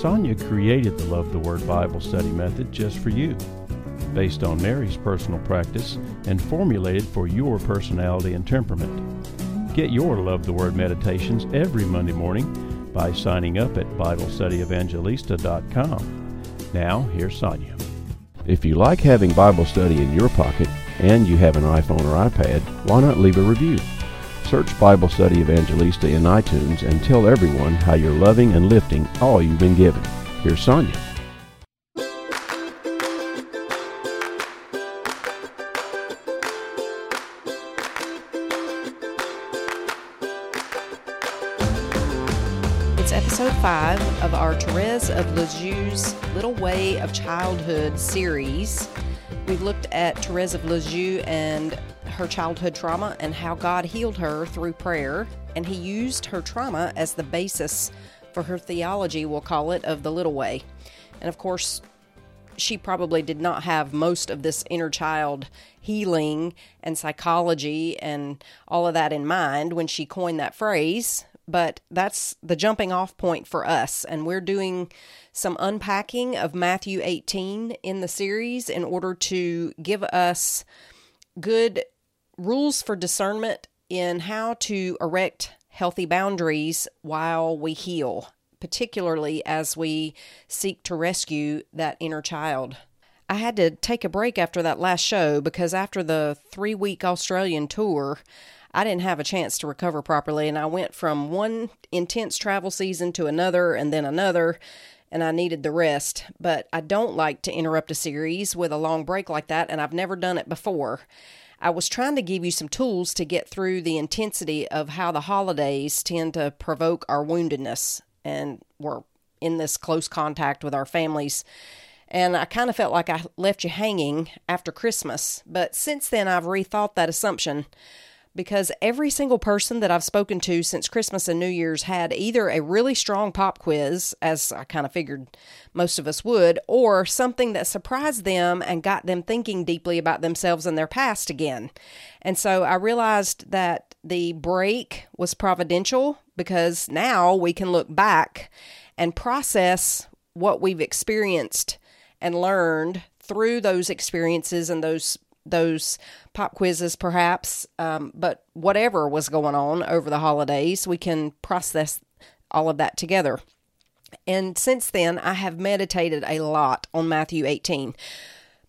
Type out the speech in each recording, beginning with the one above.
Sonja created the Love the Word Bible study method just for you, based on Mary's personal practice and formulated for your personality and temperament. Get your Love the Word meditations every Monday morning by signing up at BibleStudyEvangelista.com. Now, here's Sonja. If you like having Bible study in your pocket and you have an iPhone or iPad, why not leave a review? Search Bible Study Evangelista in iTunes and tell everyone how you're loving and lifting all you've been given. Here's Sonja. It's episode five of our Therese of Lisieux's Little Way of Childhood series. We've looked at Therese of Lisieux and her childhood trauma and how God healed her through prayer, and He used her trauma as the basis for her theology, we'll call it, of the little way. And of course, she probably did not have most of this inner child healing and psychology and all of that in mind when she coined that phrase, but that's the jumping off point for us. And we're doing some unpacking of Matthew 18 in the series in order to give us good rules for discernment in how to erect healthy boundaries while we heal, particularly as we seek to rescue that inner child. I had to take a break after that last show because after the three week Australian tour, I didn't have a chance to recover properly, and I went from one intense travel season to another and then another, and I needed the rest. But I don't like to interrupt a series with a long break like that, and I've never done it before. I was trying to give you some tools to get through the intensity of how the holidays tend to provoke our woundedness, and we're in this close contact with our families. And I kind of felt like I left you hanging after Christmas. But since then, I've rethought that assumption because every single person that I've spoken to since Christmas and New Year's had either a really strong pop quiz, as I kind of figured most of us would, or something that surprised them and got them thinking deeply about themselves and their past again. And so I realized that the break was providential because now we can look back and process what we've experienced and learned through those experiences and those those pop quizzes, perhaps, um, but whatever was going on over the holidays, we can process all of that together. And since then, I have meditated a lot on Matthew 18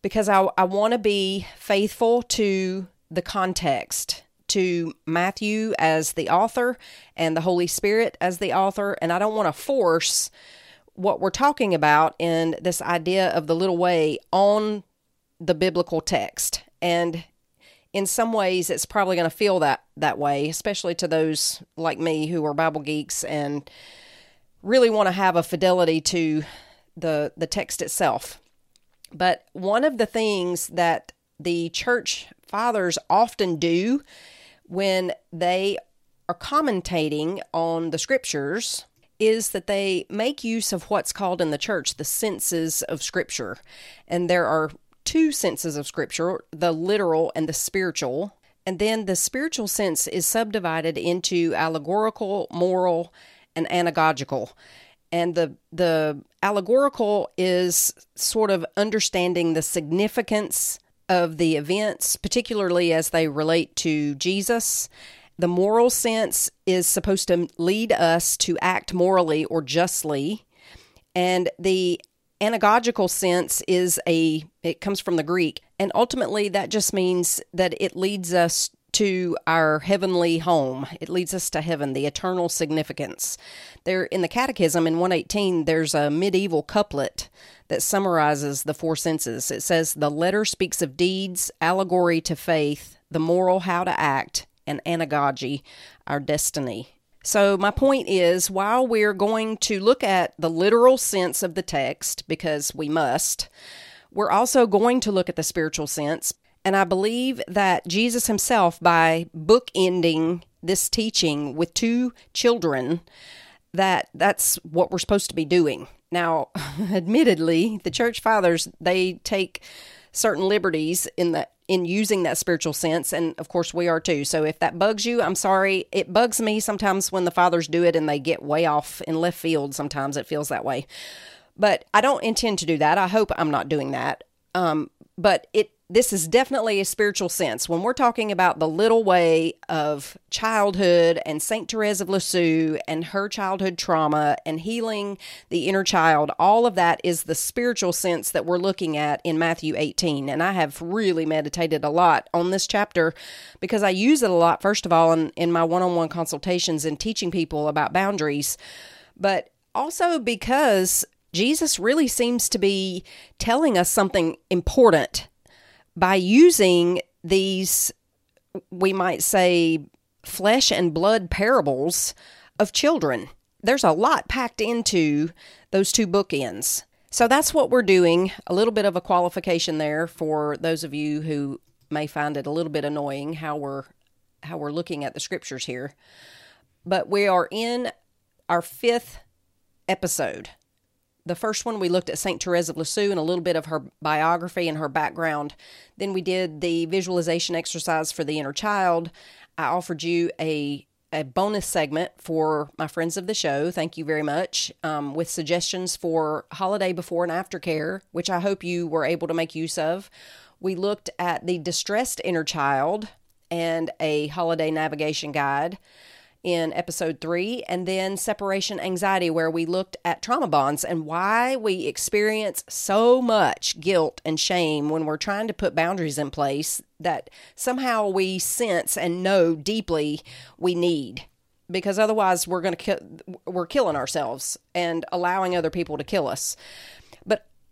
because I, I want to be faithful to the context, to Matthew as the author and the Holy Spirit as the author, and I don't want to force what we're talking about in this idea of the little way on the biblical text. And in some ways it's probably going to feel that that way, especially to those like me who are Bible geeks and really want to have a fidelity to the the text itself. But one of the things that the church fathers often do when they are commentating on the scriptures is that they make use of what's called in the church the senses of scripture. And there are two senses of Scripture the literal and the spiritual. And then the spiritual sense is subdivided into allegorical, moral, and anagogical. And the the allegorical is sort of understanding the significance of the events, particularly as they relate to Jesus. The moral sense is supposed to lead us to act morally or justly. And the anagogical sense is a it comes from the greek and ultimately that just means that it leads us to our heavenly home. It leads us to heaven the eternal significance. There in the catechism in 118 there's a medieval couplet that summarizes the four senses. It says the letter speaks of deeds allegory to faith the moral how to act and anagogy our destiny so, my point is while we're going to look at the literal sense of the text, because we must, we're also going to look at the spiritual sense. And I believe that Jesus himself, by bookending this teaching with two children, that that's what we're supposed to be doing. Now, admittedly, the church fathers, they take certain liberties in the in using that spiritual sense. And of course, we are too. So if that bugs you, I'm sorry. It bugs me sometimes when the fathers do it and they get way off in left field. Sometimes it feels that way. But I don't intend to do that. I hope I'm not doing that. Um, but it this is definitely a spiritual sense. When we're talking about the little way of childhood and St. Therese of Lisieux and her childhood trauma and healing the inner child, all of that is the spiritual sense that we're looking at in Matthew 18. And I have really meditated a lot on this chapter because I use it a lot, first of all, in, in my one on one consultations and teaching people about boundaries, but also because Jesus really seems to be telling us something important by using these, we might say, flesh and blood parables of children. There's a lot packed into those two bookends. So that's what we're doing. A little bit of a qualification there for those of you who may find it a little bit annoying how we're how we're looking at the scriptures here. But we are in our fifth episode the first one we looked at St. Therese of Lisieux and a little bit of her biography and her background. Then we did the visualization exercise for the inner child. I offered you a a bonus segment for my friends of the show. Thank you very much. Um, with suggestions for holiday before and after care, which I hope you were able to make use of. We looked at the distressed inner child and a holiday navigation guide in episode three, and then separation anxiety, where we looked at trauma bonds and why we experience so much guilt and shame when we're trying to put boundaries in place that somehow we sense and know deeply we need because otherwise we're going to ki- we're killing ourselves and allowing other people to kill us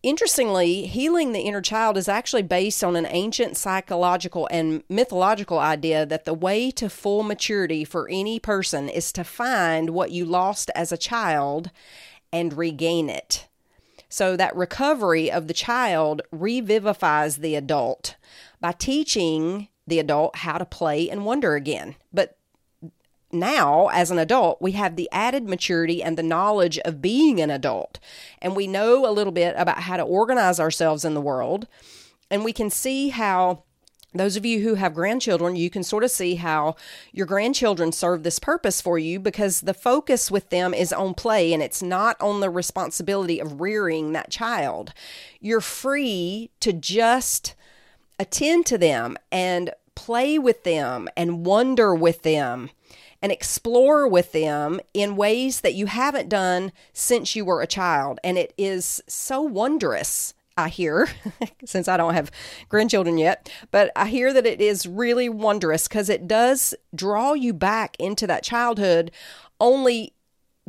Interestingly, healing the inner child is actually based on an ancient psychological and mythological idea that the way to full maturity for any person is to find what you lost as a child and regain it. So that recovery of the child revivifies the adult by teaching the adult how to play and wonder again. But now, as an adult, we have the added maturity and the knowledge of being an adult. And we know a little bit about how to organize ourselves in the world. And we can see how those of you who have grandchildren, you can sort of see how your grandchildren serve this purpose for you because the focus with them is on play and it's not on the responsibility of rearing that child. You're free to just attend to them and play with them and wonder with them and explore with them in ways that you haven't done since you were a child. And it is so wondrous. I hear, since I don't have grandchildren yet, but I hear that it is really wondrous because it does draw you back into that childhood. Only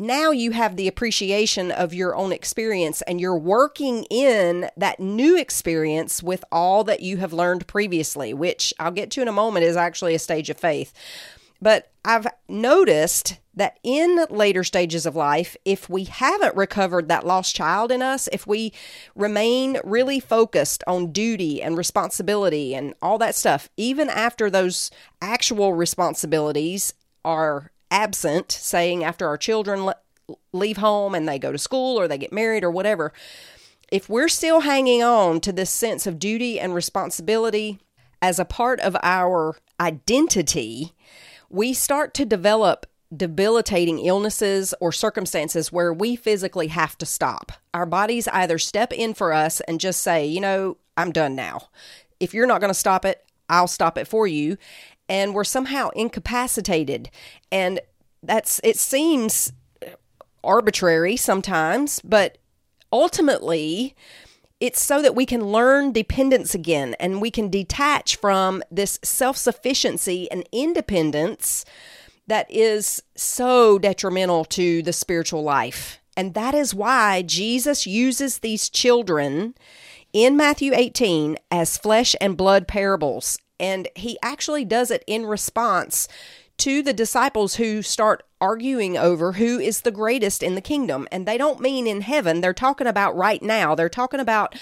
now you have the appreciation of your own experience and you're working in that new experience with all that you have learned previously, which I'll get to in a moment is actually a stage of faith. But I've noticed that in later stages of life, if we haven't recovered that lost child in us, if we remain really focused on duty and responsibility and all that stuff, even after those actual responsibilities are absent, saying after our children leave home and they go to school or they get married or whatever, if we're still hanging on to this sense of duty and responsibility as a part of our identity, we start to develop debilitating illnesses or circumstances where we physically have to stop. Our bodies either step in for us and just say, you know, I'm done now. If you're not going to stop it, I'll stop it for you. And we're somehow incapacitated. And that's, it seems arbitrary sometimes, but ultimately, it's so that we can learn dependence again and we can detach from this self sufficiency and independence that is so detrimental to the spiritual life. And that is why Jesus uses these children in Matthew 18 as flesh and blood parables. And he actually does it in response to the disciples who start arguing over who is the greatest in the kingdom. And they don't mean in heaven, they're talking about right now. They're talking about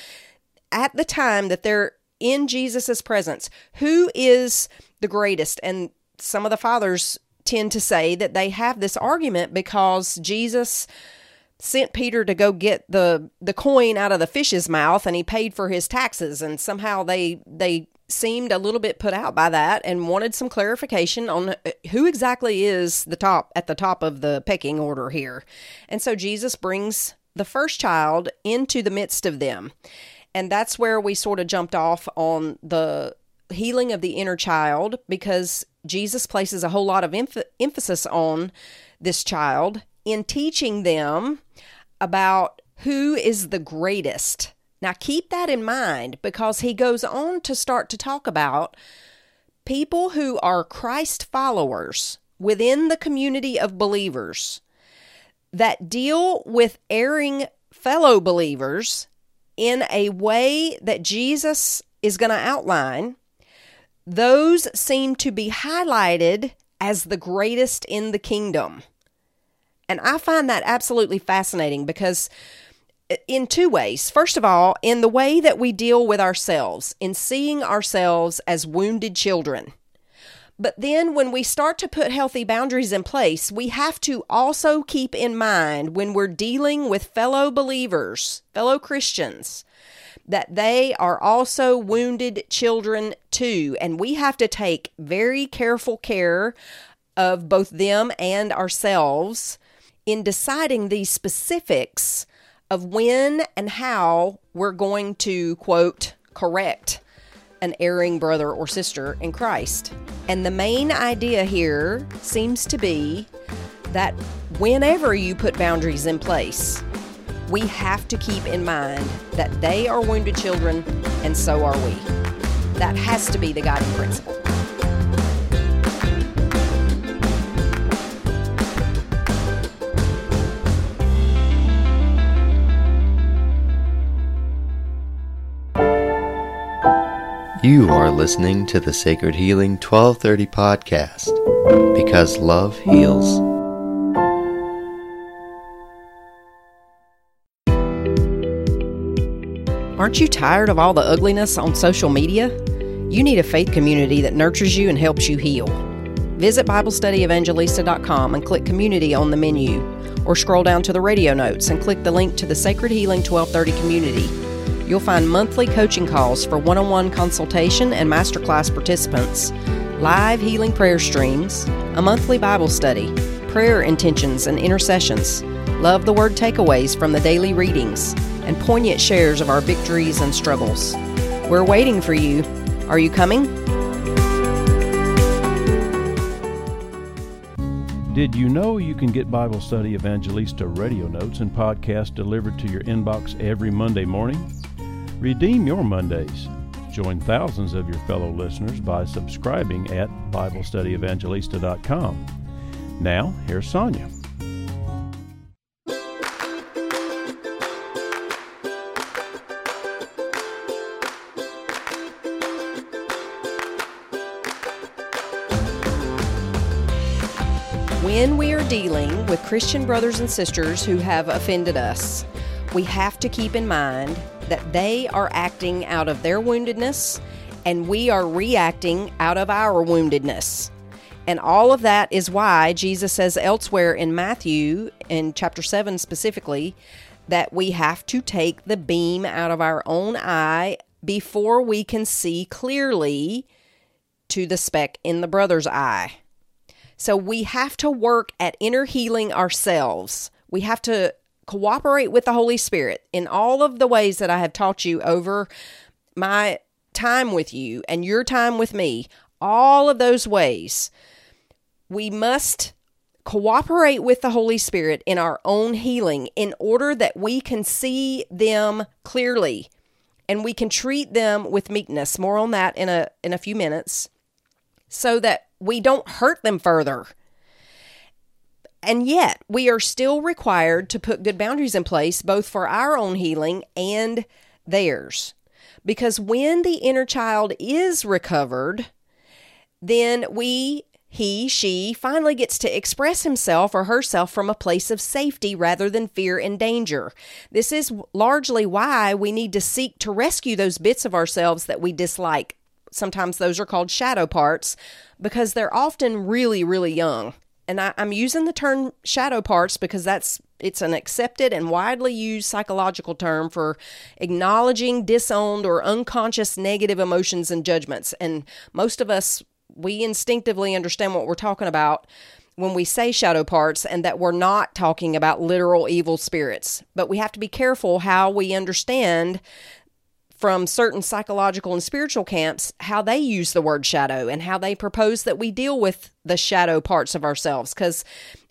at the time that they're in Jesus's presence, who is the greatest? And some of the fathers tend to say that they have this argument because Jesus sent Peter to go get the the coin out of the fish's mouth and he paid for his taxes and somehow they they seemed a little bit put out by that and wanted some clarification on uh, who exactly is the top at the top of the pecking order here. And so Jesus brings the first child into the midst of them. And that's where we sort of jumped off on the healing of the inner child because Jesus places a whole lot of emph- emphasis on this child in teaching them about who is the greatest. Now, keep that in mind because he goes on to start to talk about people who are Christ followers within the community of believers that deal with erring fellow believers in a way that Jesus is going to outline. Those seem to be highlighted as the greatest in the kingdom. And I find that absolutely fascinating because, in two ways. First of all, in the way that we deal with ourselves, in seeing ourselves as wounded children. But then, when we start to put healthy boundaries in place, we have to also keep in mind when we're dealing with fellow believers, fellow Christians, that they are also wounded children too. And we have to take very careful care of both them and ourselves in deciding the specifics of when and how we're going to, quote, correct an erring brother or sister in Christ. And the main idea here seems to be that whenever you put boundaries in place, we have to keep in mind that they are wounded children and so are we. That has to be the guiding principle. You are listening to the Sacred Healing 1230 podcast because love heals. Aren't you tired of all the ugliness on social media? You need a faith community that nurtures you and helps you heal. Visit BibleStudyEvangelista.com and click Community on the menu, or scroll down to the radio notes and click the link to the Sacred Healing 1230 community. You'll find monthly coaching calls for one on one consultation and masterclass participants, live healing prayer streams, a monthly Bible study, prayer intentions and intercessions, love the word takeaways from the daily readings, and poignant shares of our victories and struggles. We're waiting for you. Are you coming? Did you know you can get Bible Study Evangelista radio notes and podcasts delivered to your inbox every Monday morning? Redeem your Mondays. Join thousands of your fellow listeners by subscribing at BibleStudyEvangelista.com. Now, here's Sonja. When we are dealing with Christian brothers and sisters who have offended us, we have to keep in mind that they are acting out of their woundedness and we are reacting out of our woundedness. And all of that is why Jesus says elsewhere in Matthew, in chapter 7 specifically, that we have to take the beam out of our own eye before we can see clearly to the speck in the brother's eye. So we have to work at inner healing ourselves. We have to cooperate with the Holy Spirit in all of the ways that I have taught you over my time with you and your time with me, all of those ways, we must cooperate with the Holy Spirit in our own healing in order that we can see them clearly and we can treat them with meekness. More on that in a in a few minutes so that we don't hurt them further. And yet, we are still required to put good boundaries in place, both for our own healing and theirs. Because when the inner child is recovered, then we, he, she finally gets to express himself or herself from a place of safety rather than fear and danger. This is largely why we need to seek to rescue those bits of ourselves that we dislike. Sometimes those are called shadow parts because they're often really, really young and I, am using the term shadow parts because that's it's an accepted and widely used psychological term for acknowledging disowned or unconscious negative emotions and judgments. And most of us, we instinctively understand what we're talking about when we say shadow parts and that we're not talking about literal evil spirits. But we have to be careful how we understand from certain psychological and spiritual camps how they use the word shadow and how they propose that we deal with the shadow parts of ourselves. Because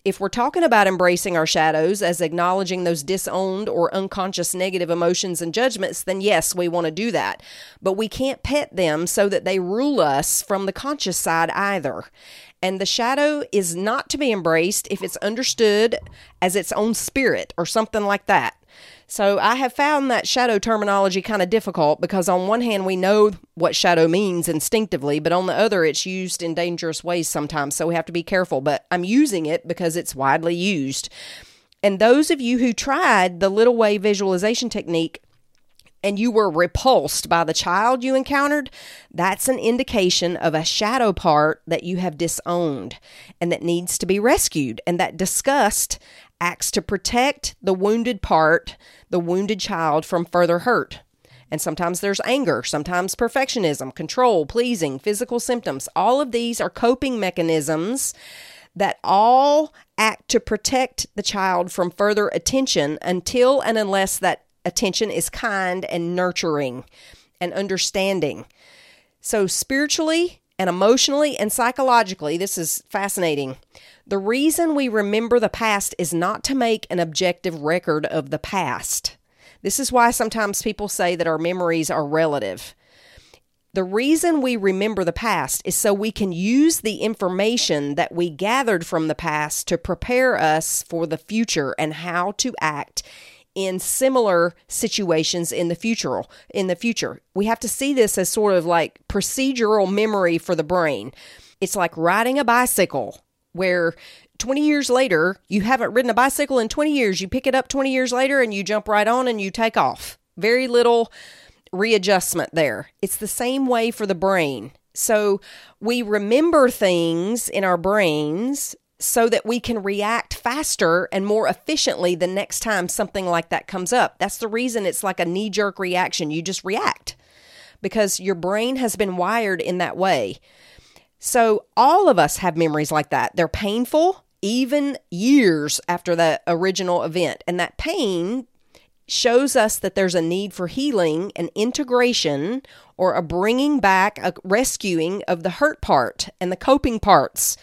if we're talking about embracing our shadows as acknowledging those disowned or unconscious negative emotions and judgments, then yes, we want to do that. But we can't pet them so that they rule us from the conscious side either. And the shadow is not to be embraced if it's understood as its own spirit or something like that. So I have found that shadow terminology kind of difficult because on one hand we know what shadow means instinctively, but on the other it's used in dangerous ways sometimes, so we have to be careful. But I'm using it because it's widely used. And those of you who tried the little way visualization technique and you were repulsed by the child you encountered, that's an indication of a shadow part that you have disowned and that needs to be rescued. And that disgust acts to protect the wounded part, the wounded child, from further hurt. And sometimes there's anger, sometimes perfectionism, control, pleasing, physical symptoms. All of these are coping mechanisms that all act to protect the child from further attention until and unless that attention is kind and nurturing and understanding. So, spiritually and emotionally and psychologically, this is fascinating. The reason we remember the past is not to make an objective record of the past. This is why sometimes people say that our memories are relative. The reason we remember the past is so we can use the information that we gathered from the past to prepare us for the future and how to act in similar situations in the future in the future. We have to see this as sort of like procedural memory for the brain. It's like riding a bicycle where 20 years later, you haven't ridden a bicycle in 20 years. You pick it up 20 years later and you jump right on and you take off. Very little readjustment there. It's the same way for the brain. So we remember things in our brains so that we can react faster and more efficiently the next time something like that comes up. That's the reason it's like a knee jerk reaction. You just react because your brain has been wired in that way. So, all of us have memories like that. They're painful, even years after the original event. And that pain shows us that there's a need for healing and integration or a bringing back, a rescuing of the hurt part and the coping parts.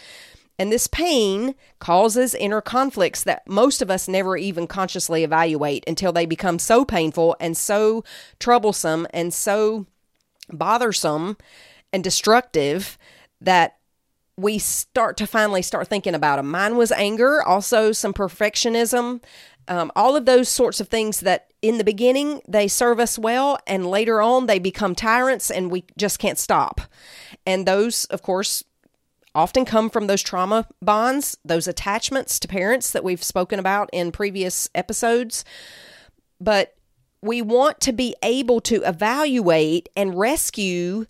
And this pain causes inner conflicts that most of us never even consciously evaluate until they become so painful and so troublesome and so bothersome and destructive that we start to finally start thinking about them. Mine was anger, also some perfectionism, um, all of those sorts of things that in the beginning they serve us well, and later on they become tyrants and we just can't stop. And those, of course, often come from those trauma bonds, those attachments to parents that we've spoken about in previous episodes. But we want to be able to evaluate and rescue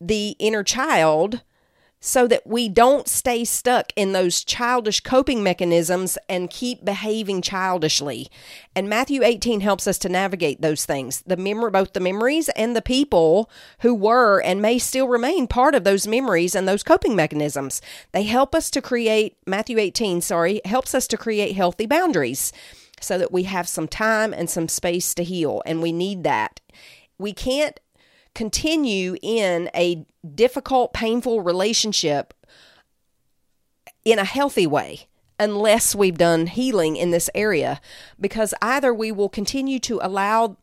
the inner child so that we don't stay stuck in those childish coping mechanisms and keep behaving childishly. And Matthew 18 helps us to navigate those things. The memory both the memories and the people who were and may still remain part of those memories and those coping mechanisms. They help us to create Matthew 18, sorry, helps us to create healthy boundaries so that we have some time and some space to heal and we need that. We can't continue in a difficult, painful relationship in a healthy way unless we've done healing in this area because either we will continue to allow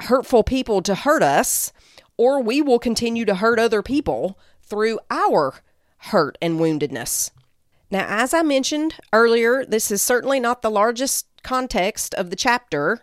hurtful people to hurt us or we will continue to hurt other people through our hurt and woundedness. Now, as I mentioned earlier, this is certainly not the largest context of the chapter,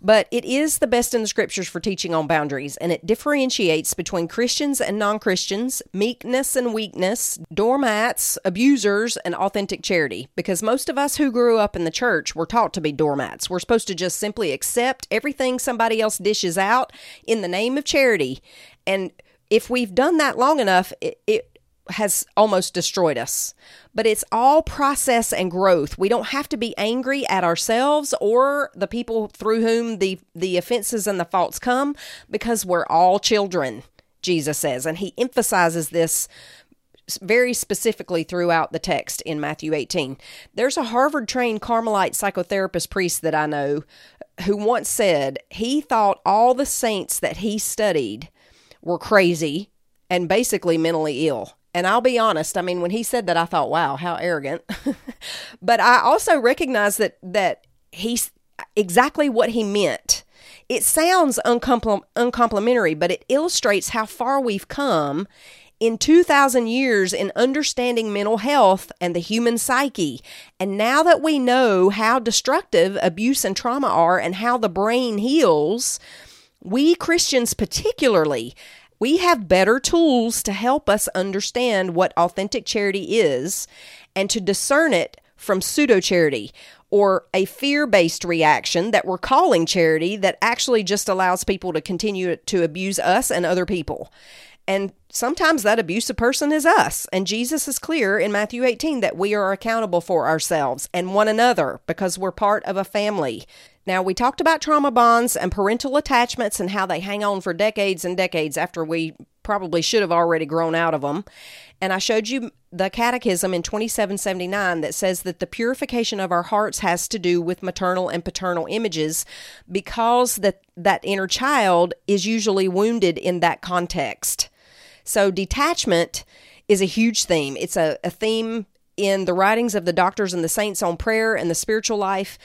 but it is the best in the scriptures for teaching on boundaries, and it differentiates between Christians and non Christians, meekness and weakness, doormats, abusers, and authentic charity. Because most of us who grew up in the church were taught to be doormats. We're supposed to just simply accept everything somebody else dishes out in the name of charity. And if we've done that long enough, it, it has almost destroyed us. But it's all process and growth. We don't have to be angry at ourselves or the people through whom the, the offenses and the faults come because we're all children, Jesus says. And he emphasizes this very specifically throughout the text in Matthew 18. There's a Harvard trained Carmelite psychotherapist priest that I know who once said he thought all the saints that he studied were crazy and basically mentally ill. And I'll be honest, I mean, when he said that, I thought, wow, how arrogant. but I also recognize that, that he's exactly what he meant. It sounds uncompl- uncomplimentary, but it illustrates how far we've come in 2,000 years in understanding mental health and the human psyche. And now that we know how destructive abuse and trauma are and how the brain heals, we Christians particularly we have better tools to help us understand what authentic charity is and to discern it from pseudo charity or a fear based reaction that we're calling charity that actually just allows people to continue to abuse us and other people. And sometimes that abusive person is us. And Jesus is clear in Matthew 18 that we are accountable for ourselves and one another because we're part of a family. Now, we talked about trauma bonds and parental attachments and how they hang on for decades and decades after we probably should have already grown out of them. And I showed you the catechism in 2779 that says that the purification of our hearts has to do with maternal and paternal images because that that inner child is usually wounded in that context. So detachment is a huge theme. It's a, a theme in the writings of the doctors and the saints on prayer and the spiritual life.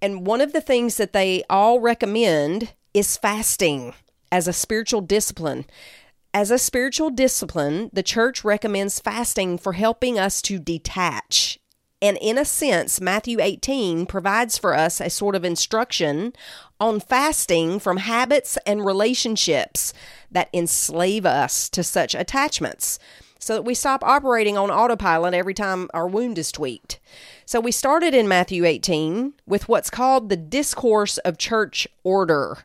And one of the things that they all recommend is fasting as a spiritual discipline. As a spiritual discipline, the church recommends fasting for helping us to detach. And in a sense, Matthew 18 provides for us a sort of instruction on fasting from habits and relationships that enslave us to such attachments so that we stop operating on autopilot every time our wound is tweaked. So we started in Matthew 18 with what's called the discourse of church order.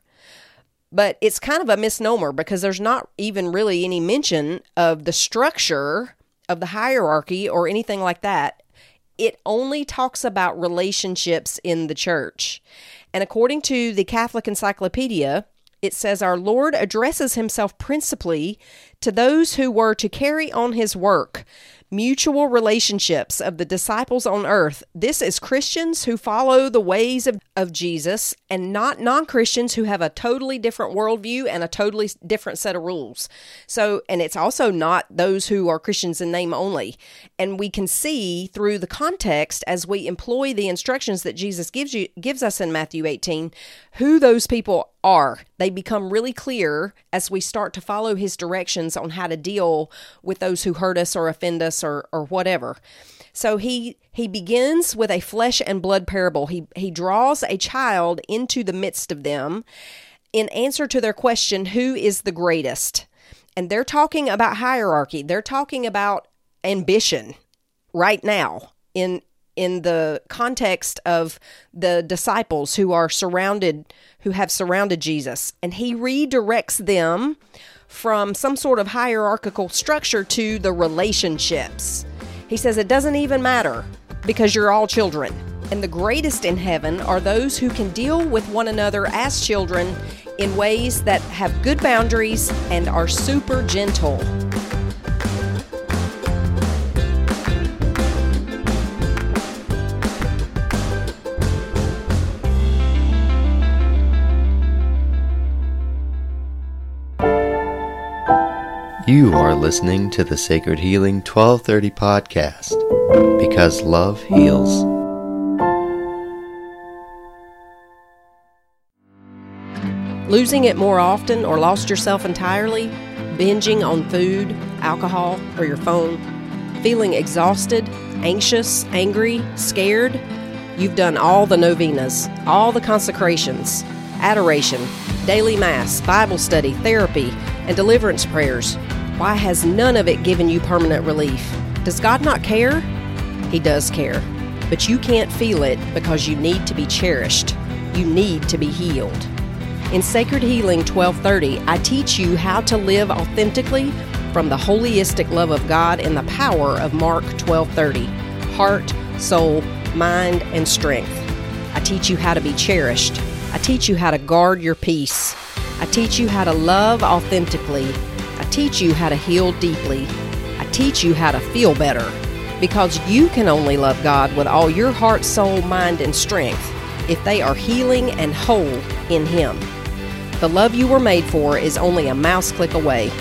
But it's kind of a misnomer because there's not even really any mention of the structure of the hierarchy or anything like that. It only talks about relationships in the church. And according to the Catholic Encyclopedia, it says our Lord addresses himself principally to those who were to carry on his work, mutual relationships of the disciples on earth. This is Christians who follow the ways of, of Jesus and not non Christians who have a totally different worldview and a totally different set of rules. So, and it's also not those who are Christians in name only. And we can see through the context as we employ the instructions that Jesus gives you gives us in Matthew 18 who those people are. They become really clear as we start to follow his directions on how to deal with those who hurt us or offend us or, or whatever. So he he begins with a flesh and blood parable. He he draws a child into the midst of them in answer to their question, who is the greatest? And they're talking about hierarchy. They're talking about ambition right now in in the context of the disciples who are surrounded who have surrounded Jesus and he redirects them from some sort of hierarchical structure to the relationships. He says it doesn't even matter because you're all children. And the greatest in heaven are those who can deal with one another as children in ways that have good boundaries and are super gentle. You are listening to the Sacred Healing 1230 podcast because love heals. Losing it more often or lost yourself entirely, binging on food, alcohol, or your phone, feeling exhausted, anxious, angry, scared, you've done all the novenas, all the consecrations, adoration, daily mass, Bible study, therapy, and deliverance prayers. Why has none of it given you permanent relief? Does God not care? He does care. But you can't feel it because you need to be cherished. You need to be healed. In Sacred Healing 1230, I teach you how to live authentically from the holistic love of God and the power of Mark 12:30. Heart, soul, mind, and strength. I teach you how to be cherished. I teach you how to guard your peace. I teach you how to love authentically. I teach you how to heal deeply. I teach you how to feel better because you can only love God with all your heart, soul, mind, and strength if they are healing and whole in Him. The love you were made for is only a mouse click away.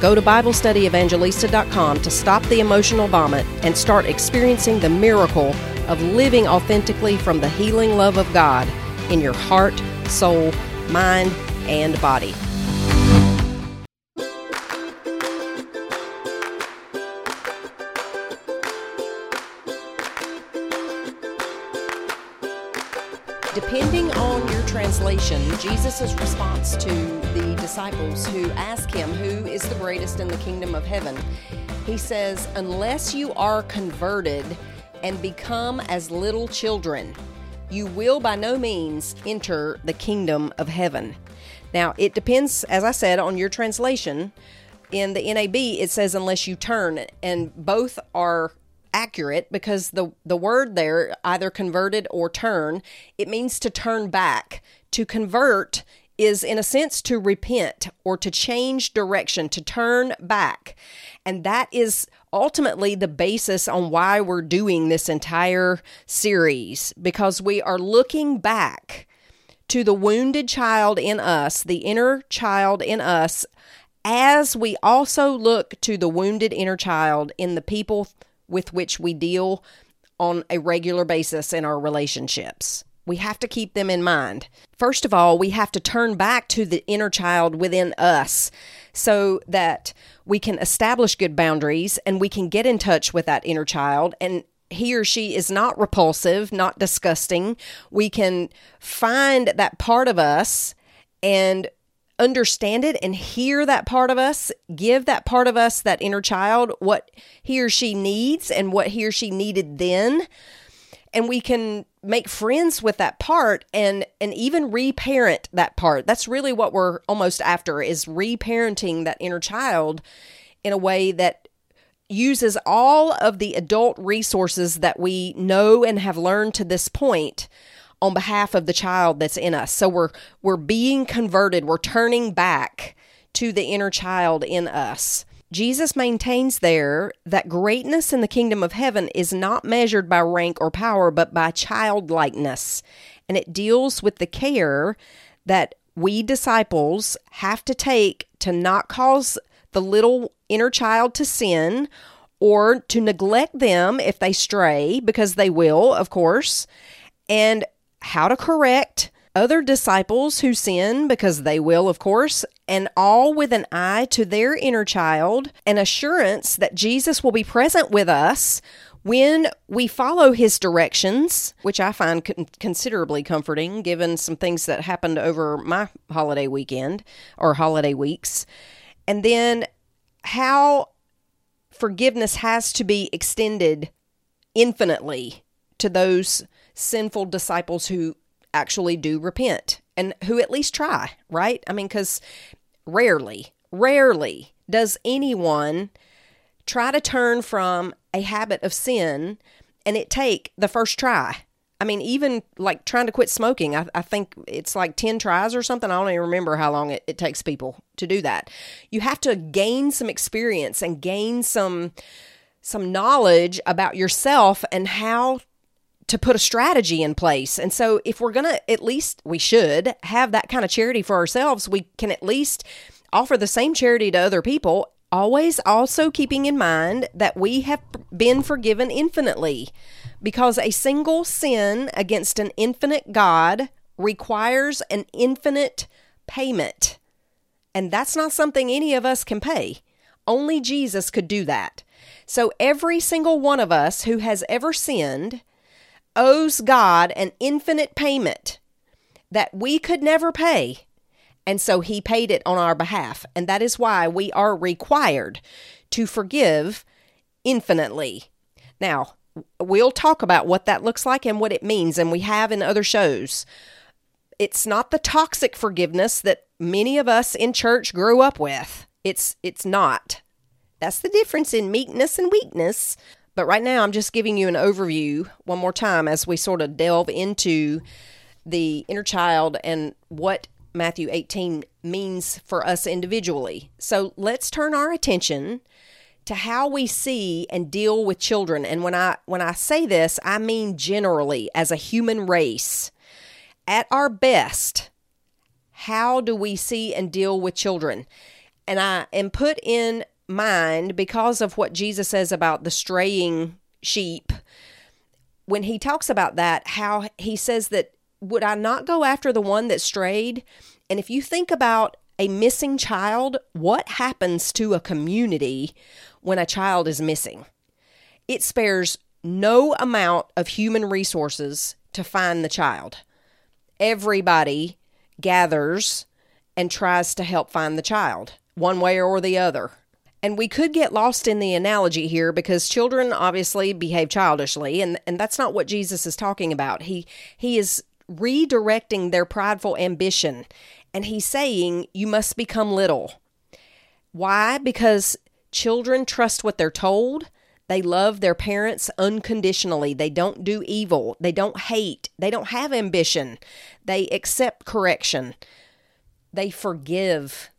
Go to BibleStudyEvangelista.com to stop the emotional vomit and start experiencing the miracle of living authentically from the healing love of God in your heart, soul, mind, and body. Depending on your translation, Jesus' response to the disciples who ask him who is the greatest in the kingdom of heaven, he says, Unless you are converted and become as little children, you will by no means enter the kingdom of heaven. Now, it depends, as I said, on your translation. In the NAB, it says unless you turn, and both are accurate because the the word there either converted or turn it means to turn back to convert is in a sense to repent or to change direction to turn back and that is ultimately the basis on why we're doing this entire series because we are looking back to the wounded child in us the inner child in us as we also look to the wounded inner child in the people with which we deal on a regular basis in our relationships. We have to keep them in mind. First of all, we have to turn back to the inner child within us so that we can establish good boundaries and we can get in touch with that inner child and he or she is not repulsive, not disgusting. We can find that part of us and understand it and hear that part of us, give that part of us, that inner child, what he or she needs and what he or she needed then. And we can make friends with that part and and even reparent that part. That's really what we're almost after is reparenting that inner child in a way that uses all of the adult resources that we know and have learned to this point on behalf of the child that's in us. So we're we're being converted, we're turning back to the inner child in us. Jesus maintains there that greatness in the kingdom of heaven is not measured by rank or power, but by childlikeness. And it deals with the care that we disciples have to take to not cause the little inner child to sin or to neglect them if they stray, because they will, of course, and how to correct other disciples who sin, because they will, of course, and all with an eye to their inner child, an assurance that Jesus will be present with us when we follow his directions, which I find con- considerably comforting given some things that happened over my holiday weekend or holiday weeks. And then how forgiveness has to be extended infinitely to those sinful disciples who actually do repent and who at least try, right? I mean, because rarely, rarely does anyone try to turn from a habit of sin and it take the first try. I mean, even like trying to quit smoking, I, I, think it's like 10 tries or something. I don't even remember how long it, it takes people to do that. You have to gain some experience and gain some some knowledge about yourself and how to put a strategy in place. And so, if we're going to, at least we should have that kind of charity for ourselves, we can at least offer the same charity to other people, always also keeping in mind that we have been forgiven infinitely because a single sin against an infinite God requires an infinite payment. And that's not something any of us can pay. Only Jesus could do that. So every single one of us who has ever sinned owes God an infinite payment that we could never pay. And so he paid it on our behalf. And that is why we are required to forgive infinitely. Now, we'll talk about what that looks like and what it means, and we have in other shows. It's not the toxic forgiveness that many of us in church grew up with. It's it's not. That's the difference in meekness and weakness. But right now, I'm just giving you an overview one more time as we sort of delve into the inner child and what Matthew 18 means for us individually. So let's turn our attention to how we see and deal with children. And when I when I say this, I mean generally as a human race. At our best, how do we see and deal with children? And I am put in mind because of what Jesus says about the straying sheep. When he talks about that, how he says that would I not go after the one that strayed? And if you think about a missing child, what happens to a community when a child is missing? It spares no amount of human resources to find the child. Everybody gathers and tries to help find the child, one way or the other. And we could get lost in the analogy here because children obviously behave childishly, and, and that's not what Jesus is talking about. He he is redirecting their prideful ambition, and he's saying, You must become little. Why? Because children trust what they're told. They love their parents unconditionally. They don't do evil. They don't hate. They don't have ambition. They accept correction. They forgive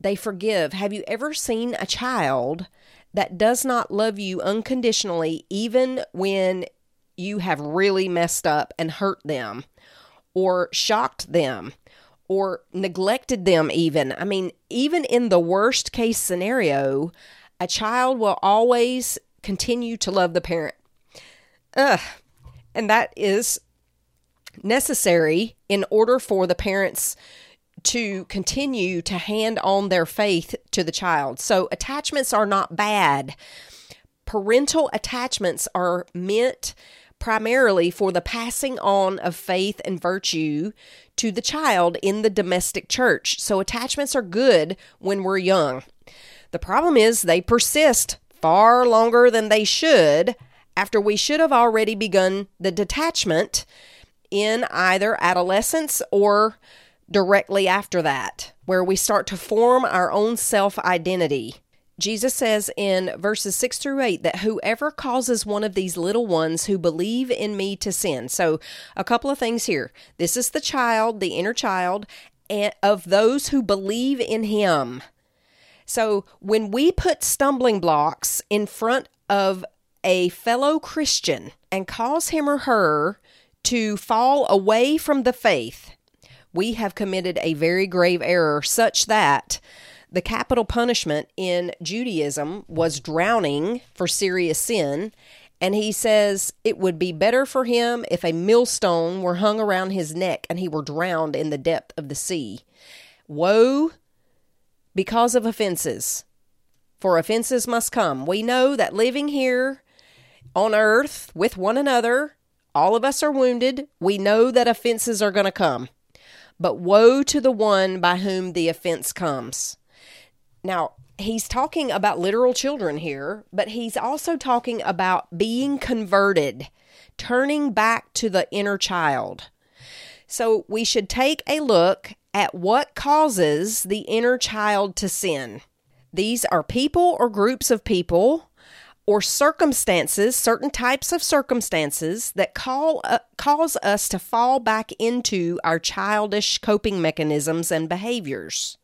they forgive. Have you ever seen a child that does not love you unconditionally, even when you have really messed up and hurt them, or shocked them, or neglected them, even? I mean, even in the worst case scenario, a child will always continue to love the parent. Ugh. And that is necessary in order for the parents to continue to hand on their faith to the child. So attachments are not bad. Parental attachments are meant primarily for the passing on of faith and virtue to the child in the domestic church. So attachments are good when we're young. The problem is they persist far longer than they should after we should have already begun the detachment in either adolescence or directly after that, where we start to form our own self identity. Jesus says in verses 6 through 8 that whoever causes one of these little ones who believe in me to sin. So, a couple of things here. This is the child, the inner child, of those who believe in him. So, when we put stumbling blocks in front of a fellow Christian and cause him or her to fall away from the faith, we have committed a very grave error, such that the capital punishment in Judaism was drowning for serious sin. And he says it would be better for him if a millstone were hung around his neck and he were drowned in the depth of the sea. Woe because of offenses, for offenses must come. We know that living here on earth with one another, all of us are wounded. We know that offenses are going to come. But woe to the one by whom the offense comes. Now, he's talking about literal children here, but he's also talking about being converted, turning back to the inner child. So we should take a look at what causes the inner child to sin. These are people or groups of people or circumstances, certain types of circumstances that call uh, cause us to fall back into our childish coping mechanisms and behaviors.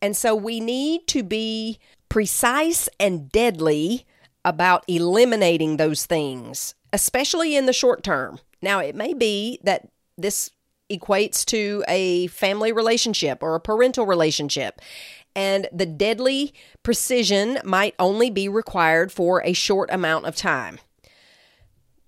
And so we need to be precise and deadly about eliminating those things, especially in the short term. Now, it may be that this equates to a family relationship or a parental relationship and the deadly precision might only be required for a short amount of time.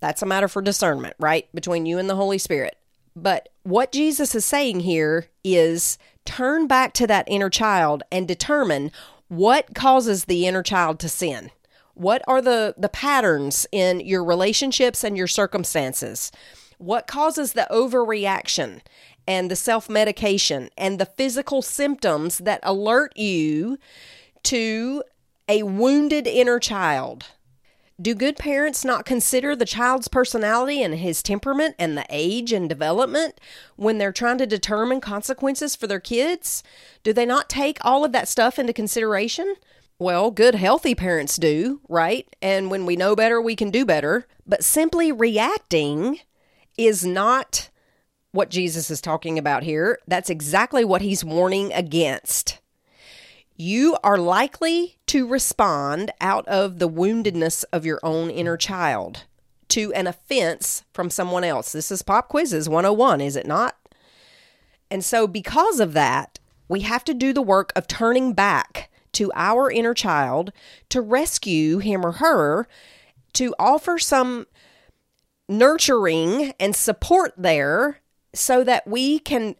That's a matter for discernment, right? Between you and the Holy Spirit. But what Jesus is saying here is turn back to that inner child and determine what causes the inner child to sin. What are the, the patterns in your relationships and your circumstances? What causes the overreaction? and the self medication and the physical symptoms that alert you to a wounded inner child. Do good parents not consider the child's personality and his temperament and the age and development when they're trying to determine consequences for their kids? Do they not take all of that stuff into consideration? Well, good, healthy parents do, right? And when we know better, we can do better. But simply reacting is not what Jesus is talking about here. That's exactly what he's warning against. You are likely to respond out of the woundedness of your own inner child to an offense from someone else. This is Pop Quizzes 101, is it not? And so, because of that, we have to do the work of turning back to our inner child to rescue him or her, to offer some nurturing and support there so that we can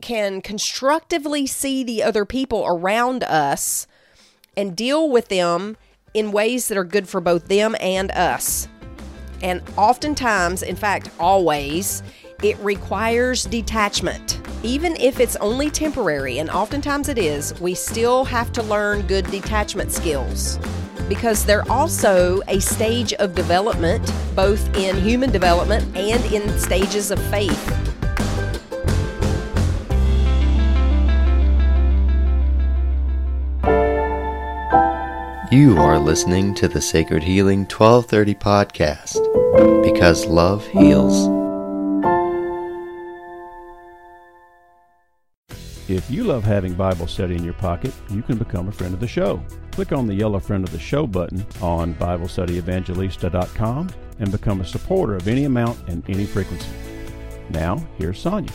can constructively see the other people around us and deal with them in ways that are good for both them and us. And oftentimes, in fact, always, it requires detachment. Even if it's only temporary, and oftentimes it is, we still have to learn good detachment skills because they're also a stage of development, both in human development and in stages of faith. You are listening to the Sacred Healing 1230 podcast because love heals. If you love having Bible study in your pocket, you can become a friend of the show. Click on the yellow Friend of the Show button on BibleStudyEvangelista.com and become a supporter of any amount and any frequency. Now, here's Sonja.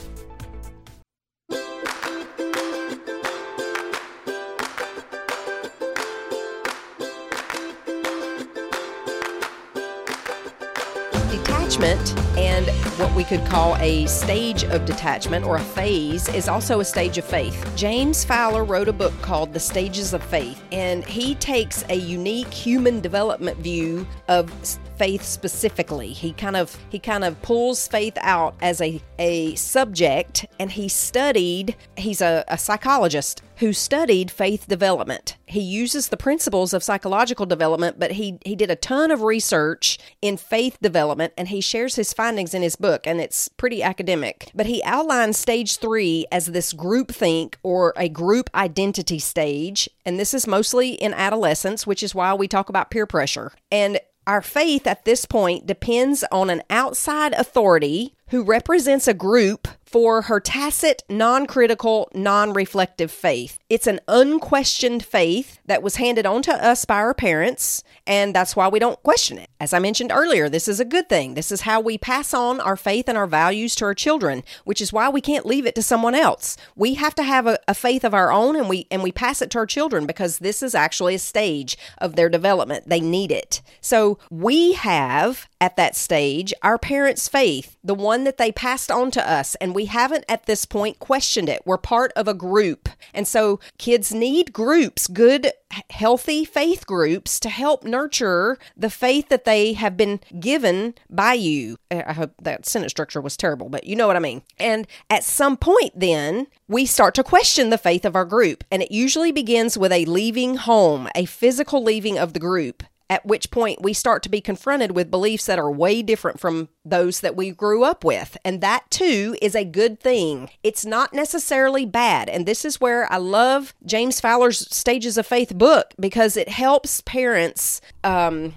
Detachment and what we could call a stage of detachment or a phase is also a stage of faith. James Fowler wrote a book called The Stages of Faith, and he takes a unique human development view of faith specifically. He kind of he kind of pulls faith out as a a subject and he studied he's a, a psychologist who studied faith development. He uses the principles of psychological development, but he he did a ton of research in faith development and he shares his findings in his book and it's pretty academic. But he outlines stage 3 as this group think or a group identity stage, and this is mostly in adolescence, which is why we talk about peer pressure. And our faith at this point depends on an outside authority who represents a group for her tacit, non critical, non reflective faith. It's an unquestioned faith that was handed on to us by our parents, and that's why we don't question it. As I mentioned earlier, this is a good thing. This is how we pass on our faith and our values to our children, which is why we can't leave it to someone else. We have to have a, a faith of our own and we and we pass it to our children because this is actually a stage of their development. They need it. So we have at that stage our parents' faith, the one that they passed on to us, and we haven't at this point questioned it. We're part of a group. And so kids need groups, good, healthy faith groups to help nurture the faith that they have been given by you. Eh, I hope that sentence structure was terrible, but you know what I mean. And at some point, then, we start to question the faith of our group. And it usually begins with a leaving home, a physical leaving of the group at which point we start to be confronted with beliefs that are way different from those that we grew up with. And that too is a good thing. It's not necessarily bad. And this is where I love James Fowler's Stages of Faith book because it helps parents um,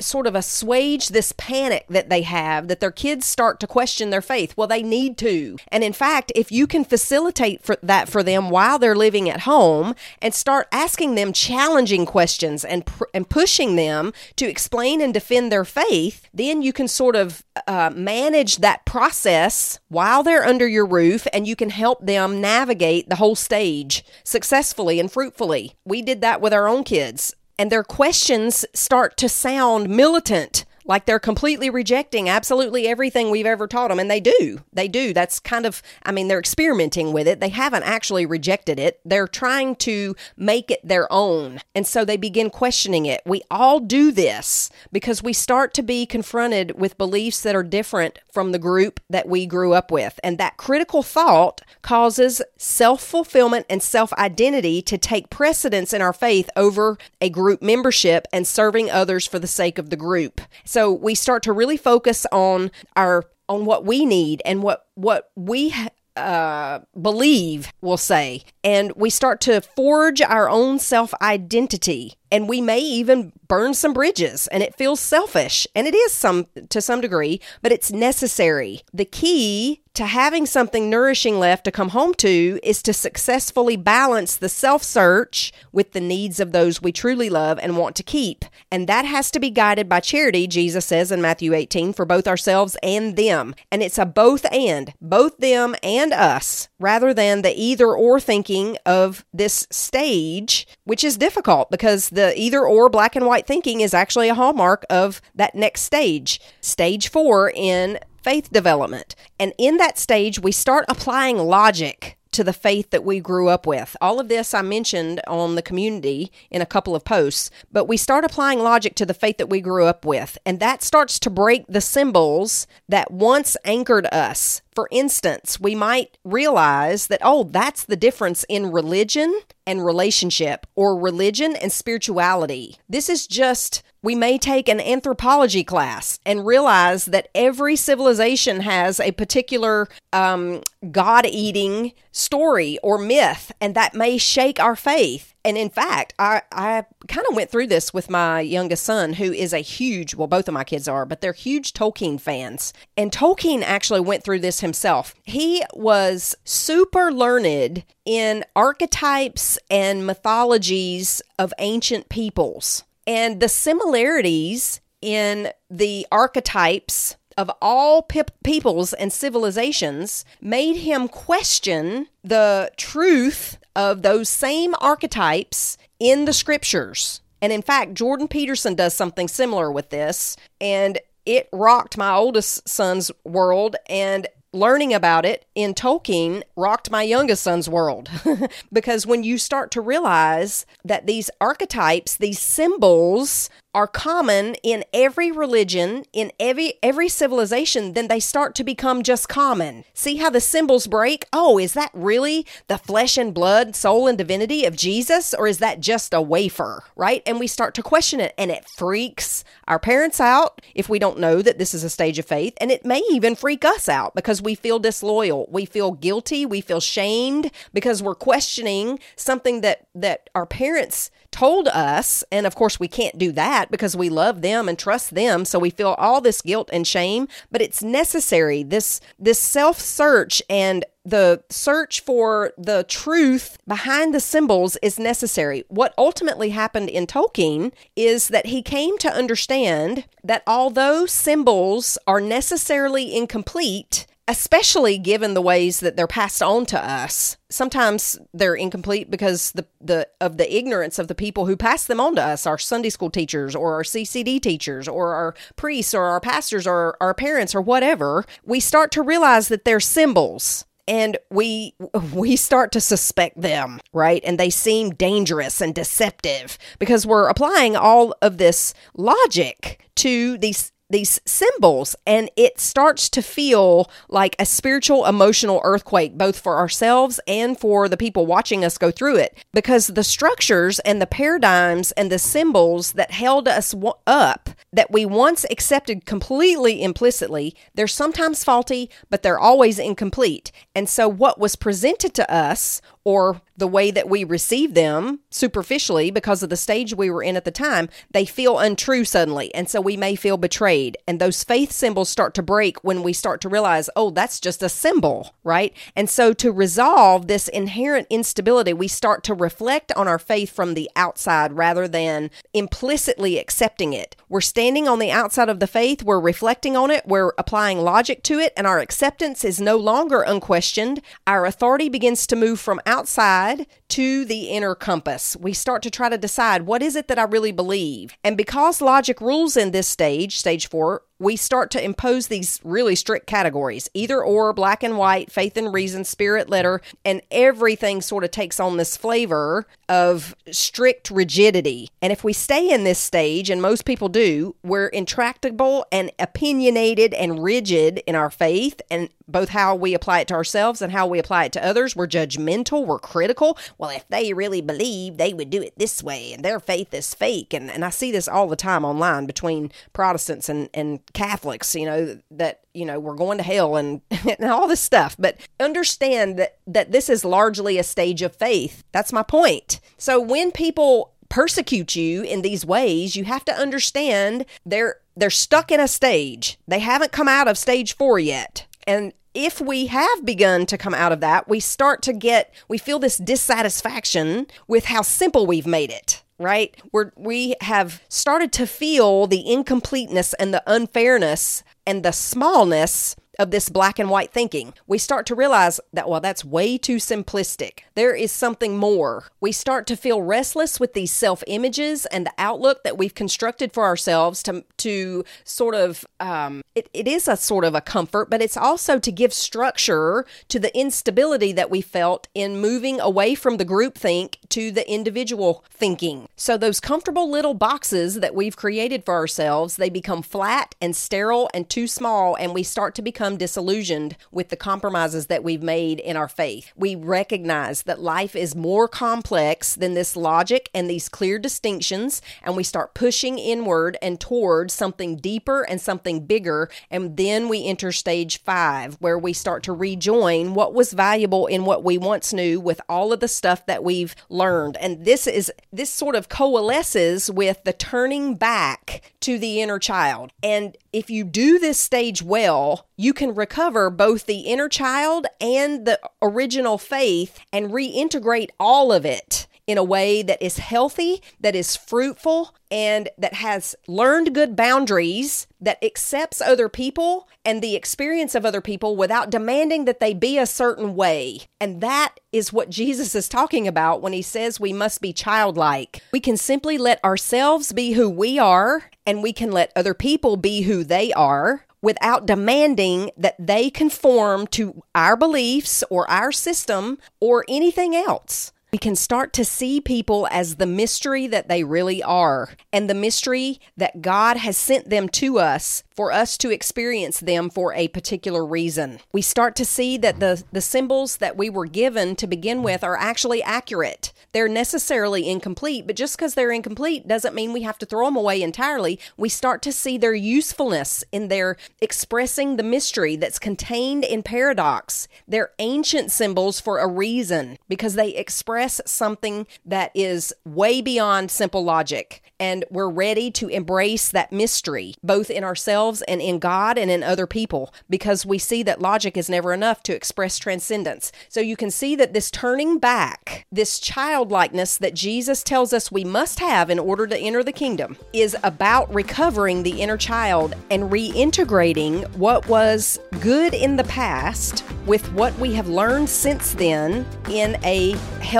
sort of assuage this panic that they have that their kids start to question their faith. Well, they need to. And in fact, if you can facilitate for that for them while they're living at home and start asking them challenging questions and pr- and pushing them to explain and defend their faith, then you can sort of uh, manage that process while they're under your roof and you can help them navigate the whole stage successfully and fruitfully. We did that with our own kids and their questions start to sound militant like they're completely rejecting absolutely everything we've ever taught them and they do. They do. That's kind of i mean they're experimenting with it. They haven't actually rejected it. They're trying to make it their own and so they begin questioning it. We all do this because we start to be confronted with beliefs that are different from the group that we grew up with and that critical thought causes self-fulfillment and self-identity to take precedence in our faith over a group membership and serving others for the sake of the group so we start to really focus on our on what we need and what what we uh, believe, we'll say, and we start to forge our own self identity and we may even burn some bridges and it feels selfish and it is some to some degree but it's necessary the key to having something nourishing left to come home to is to successfully balance the self search with the needs of those we truly love and want to keep. And that has to be guided by charity, Jesus says in Matthew 18, for both ourselves and them. And it's a both and, both them and us, rather than the either or thinking of this stage, which is difficult because the either or black and white thinking is actually a hallmark of that next stage, stage four in faith development. And in that stage, we start applying logic to the faith that we grew up with. All of this I mentioned on the community in a couple of posts, but we start applying logic to the faith that we grew up with. And that starts to break the symbols that once anchored us. For instance, we might realize that, oh, that's the difference in religion and relationship or religion and spirituality. This is just we may take an anthropology class and realize that every civilization has a particular um, God eating story or myth, and that may shake our faith. And in fact, I, I kind of went through this with my youngest son, who is a huge, well, both of my kids are, but they're huge Tolkien fans. And Tolkien actually went through this himself. He was super learned in archetypes and mythologies of ancient peoples. And the similarities in the archetypes of all pe- peoples and civilizations made him question the truth of those same archetypes in the scriptures. And in fact, Jordan Peterson does something similar with this, and it rocked my oldest son's world. And learning about it in Tolkien rocked my youngest son's world. because when you start to realize that these archetypes, these symbols, are common in every religion, in every every civilization, then they start to become just common. See how the symbols break? Oh, is that really the flesh and blood, soul and divinity of Jesus or is that just a wafer, right? And we start to question it and it freaks our parents out if we don't know that this is a stage of faith, and it may even freak us out because we feel disloyal. We feel guilty, we feel shamed because we're questioning something that that our parents told us. And of course, we can't do that because we love them and trust them. So we feel all this guilt and shame, but it's necessary. This, this self search and the search for the truth behind the symbols is necessary. What ultimately happened in Tolkien is that he came to understand that although symbols are necessarily incomplete, especially given the ways that they're passed on to us. Sometimes they're incomplete because the, the of the ignorance of the people who pass them on to us, our Sunday school teachers or our CCD teachers or our priests or our pastors or our parents or whatever. We start to realize that they're symbols and we we start to suspect them right and they seem dangerous and deceptive because we're applying all of this logic to these these symbols and it starts to feel like a spiritual emotional earthquake both for ourselves and for the people watching us go through it. Because the structures and the paradigms and the symbols that held us up that we once accepted completely implicitly they're sometimes faulty but they're always incomplete. And so what was presented to us or the way that we receive them superficially because of the stage we were in at the time, they feel untrue suddenly. And so we may feel betrayed. And those faith symbols start to break when we start to realize, oh, that's just a symbol, right? And so to resolve this inherent instability, we start to reflect on our faith from the outside rather than implicitly accepting it. We're standing on the outside of the faith, we're reflecting on it, we're applying logic to it, and our acceptance is no longer unquestioned. Our authority begins to move from outside to the inner compass. We start to try to decide what is it that I really believe. And because logic rules in this stage, stage four, we start to impose these really strict categories either or, black and white, faith and reason, spirit letter, and everything sort of takes on this flavor of strict rigidity. And if we stay in this stage, and most people do, we're intractable and opinionated and rigid in our faith and both how we apply it to ourselves and how we apply it to others. We're judgmental, we're critical. Well, if they really believe, they would do it this way, and their faith is fake. And, and I see this all the time online between Protestants and, and Catholics, you know, that, you know, we're going to hell and, and all this stuff. But understand that, that this is largely a stage of faith. That's my point. So when people persecute you in these ways, you have to understand they're they're stuck in a stage. They haven't come out of stage 4 yet. And if we have begun to come out of that, we start to get we feel this dissatisfaction with how simple we've made it right? We're, we have started to feel the incompleteness and the unfairness and the smallness of this black and white thinking. We start to realize that, well, that's way too simplistic. There is something more. We start to feel restless with these self images and the outlook that we've constructed for ourselves to, to sort of, um, it, it is a sort of a comfort, but it's also to give structure to the instability that we felt in moving away from the group think to the individual thinking. So those comfortable little boxes that we've created for ourselves, they become flat and sterile and too small, and we start to become become disillusioned with the compromises that we've made in our faith. We recognize that life is more complex than this logic and these clear distinctions, and we start pushing inward and toward something deeper and something bigger. And then we enter stage five, where we start to rejoin what was valuable in what we once knew with all of the stuff that we've learned. And this is this sort of coalesces with the turning back to the inner child. And if you do this stage well, you can recover both the inner child and the original faith and reintegrate all of it in a way that is healthy, that is fruitful, and that has learned good boundaries, that accepts other people and the experience of other people without demanding that they be a certain way. And that is what Jesus is talking about when he says we must be childlike. We can simply let ourselves be who we are, and we can let other people be who they are without demanding that they conform to our beliefs or our system or anything else. We can start to see people as the mystery that they really are and the mystery that God has sent them to us for us to experience them for a particular reason. We start to see that the, the symbols that we were given to begin with are actually accurate. They're necessarily incomplete, but just because they're incomplete doesn't mean we have to throw them away entirely. We start to see their usefulness in their expressing the mystery that's contained in paradox. They're ancient symbols for a reason because they express something that is way beyond simple logic. And we're ready to embrace that mystery, both in ourselves and in God and in other people, because we see that logic is never enough to express transcendence. So you can see that this turning back, this childlikeness that Jesus tells us we must have in order to enter the kingdom, is about recovering the inner child and reintegrating what was good in the past with what we have learned since then in a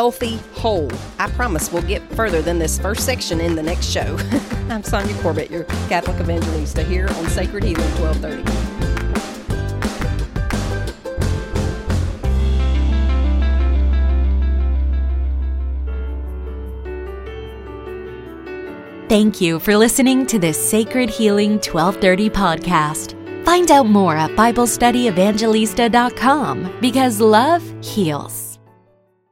healthy whole. I promise we'll get further than this first section in the next show. I'm Sonja Corbitt, your Catholic evangelista here on Sacred Healing 1230. Thank you for listening to this Sacred Healing 1230 podcast. Find out more at BibleStudyEvangelista.com because love heals.